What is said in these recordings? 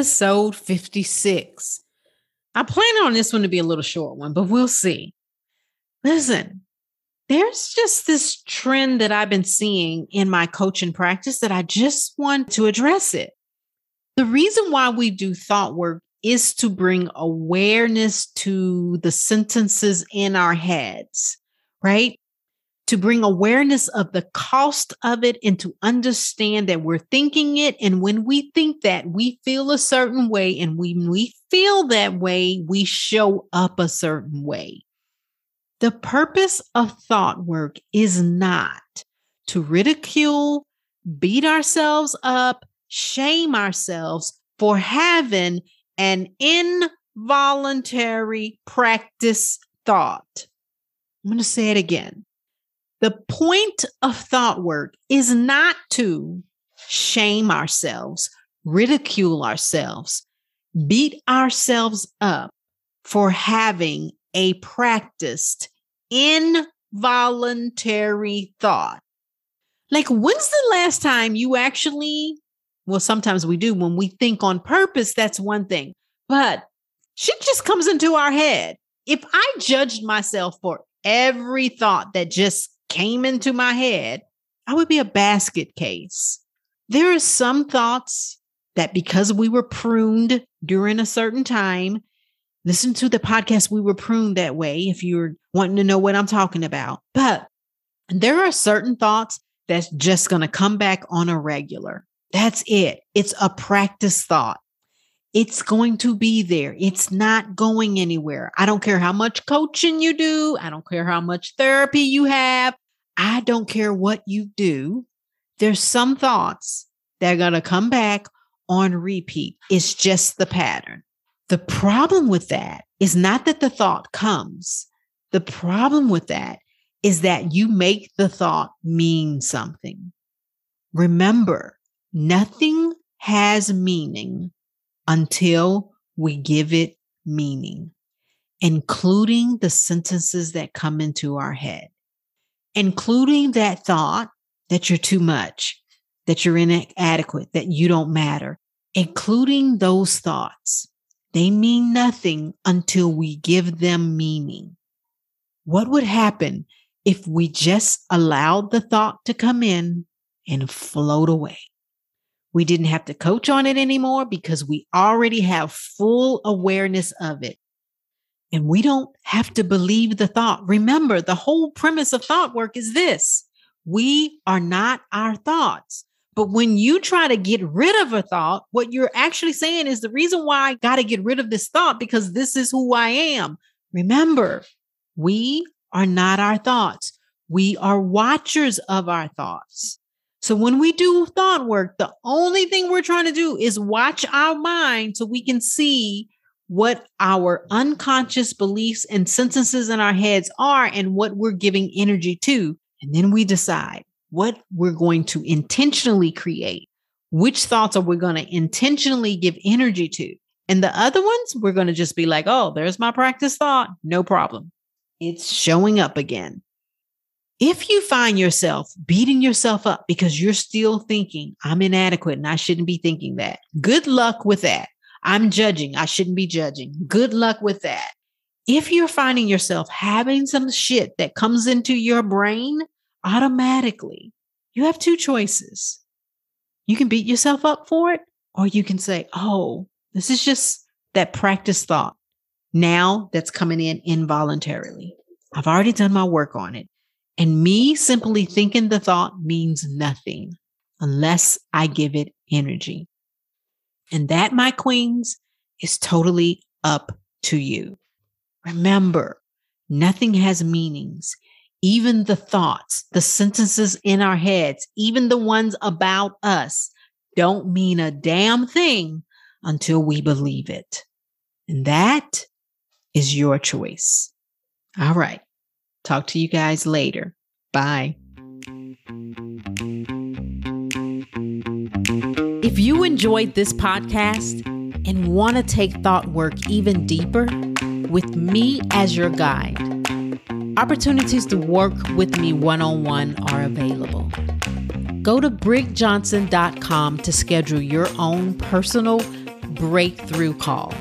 Episode 56. I plan on this one to be a little short one, but we'll see. Listen, there's just this trend that I've been seeing in my coaching practice that I just want to address it. The reason why we do thought work is to bring awareness to the sentences in our heads, right? To bring awareness of the cost of it and to understand that we're thinking it. And when we think that, we feel a certain way. And when we feel that way, we show up a certain way. The purpose of thought work is not to ridicule, beat ourselves up, shame ourselves for having an involuntary practice thought. I'm going to say it again. The point of thought work is not to shame ourselves, ridicule ourselves, beat ourselves up for having a practiced involuntary thought. Like, when's the last time you actually, well, sometimes we do when we think on purpose, that's one thing, but shit just comes into our head. If I judged myself for every thought that just came into my head, I would be a basket case. There are some thoughts that because we were pruned during a certain time, listen to the podcast, we were pruned that way if you're wanting to know what I'm talking about. But there are certain thoughts that's just going to come back on a regular. That's it. It's a practice thought. It's going to be there. It's not going anywhere. I don't care how much coaching you do. I don't care how much therapy you have. I don't care what you do. There's some thoughts that are going to come back on repeat. It's just the pattern. The problem with that is not that the thought comes. The problem with that is that you make the thought mean something. Remember, nothing has meaning until we give it meaning, including the sentences that come into our head, including that thought that you're too much, that you're inadequate, that you don't matter, including those thoughts. They mean nothing until we give them meaning. What would happen if we just allowed the thought to come in and float away? We didn't have to coach on it anymore because we already have full awareness of it. And we don't have to believe the thought. Remember, the whole premise of thought work is this we are not our thoughts. But when you try to get rid of a thought, what you're actually saying is the reason why I got to get rid of this thought because this is who I am. Remember, we are not our thoughts. We are watchers of our thoughts. So when we do thought work, the only thing we're trying to do is watch our mind so we can see what our unconscious beliefs and sentences in our heads are and what we're giving energy to. And then we decide what we're going to intentionally create. Which thoughts are we going to intentionally give energy to? And the other ones, we're going to just be like, oh, there's my practice thought. No problem. It's showing up again. If you find yourself beating yourself up because you're still thinking, I'm inadequate and I shouldn't be thinking that, good luck with that. I'm judging. I shouldn't be judging. Good luck with that. If you're finding yourself having some shit that comes into your brain automatically, you have two choices. You can beat yourself up for it, or you can say, oh, this is just that practice thought now that's coming in involuntarily. I've already done my work on it. And me simply thinking the thought means nothing unless I give it energy. And that, my queens, is totally up to you. Remember, nothing has meanings. Even the thoughts, the sentences in our heads, even the ones about us, don't mean a damn thing until we believe it. And that is your choice. All right. Talk to you guys later. Bye. If you enjoyed this podcast and want to take thought work even deeper with me as your guide, opportunities to work with me one on one are available. Go to brigjohnson.com to schedule your own personal breakthrough call.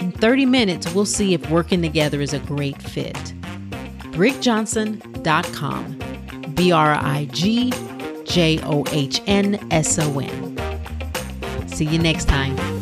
In 30 minutes, we'll see if working together is a great fit. brigjohnson.com. B R I G J O H N S O N. See you next time.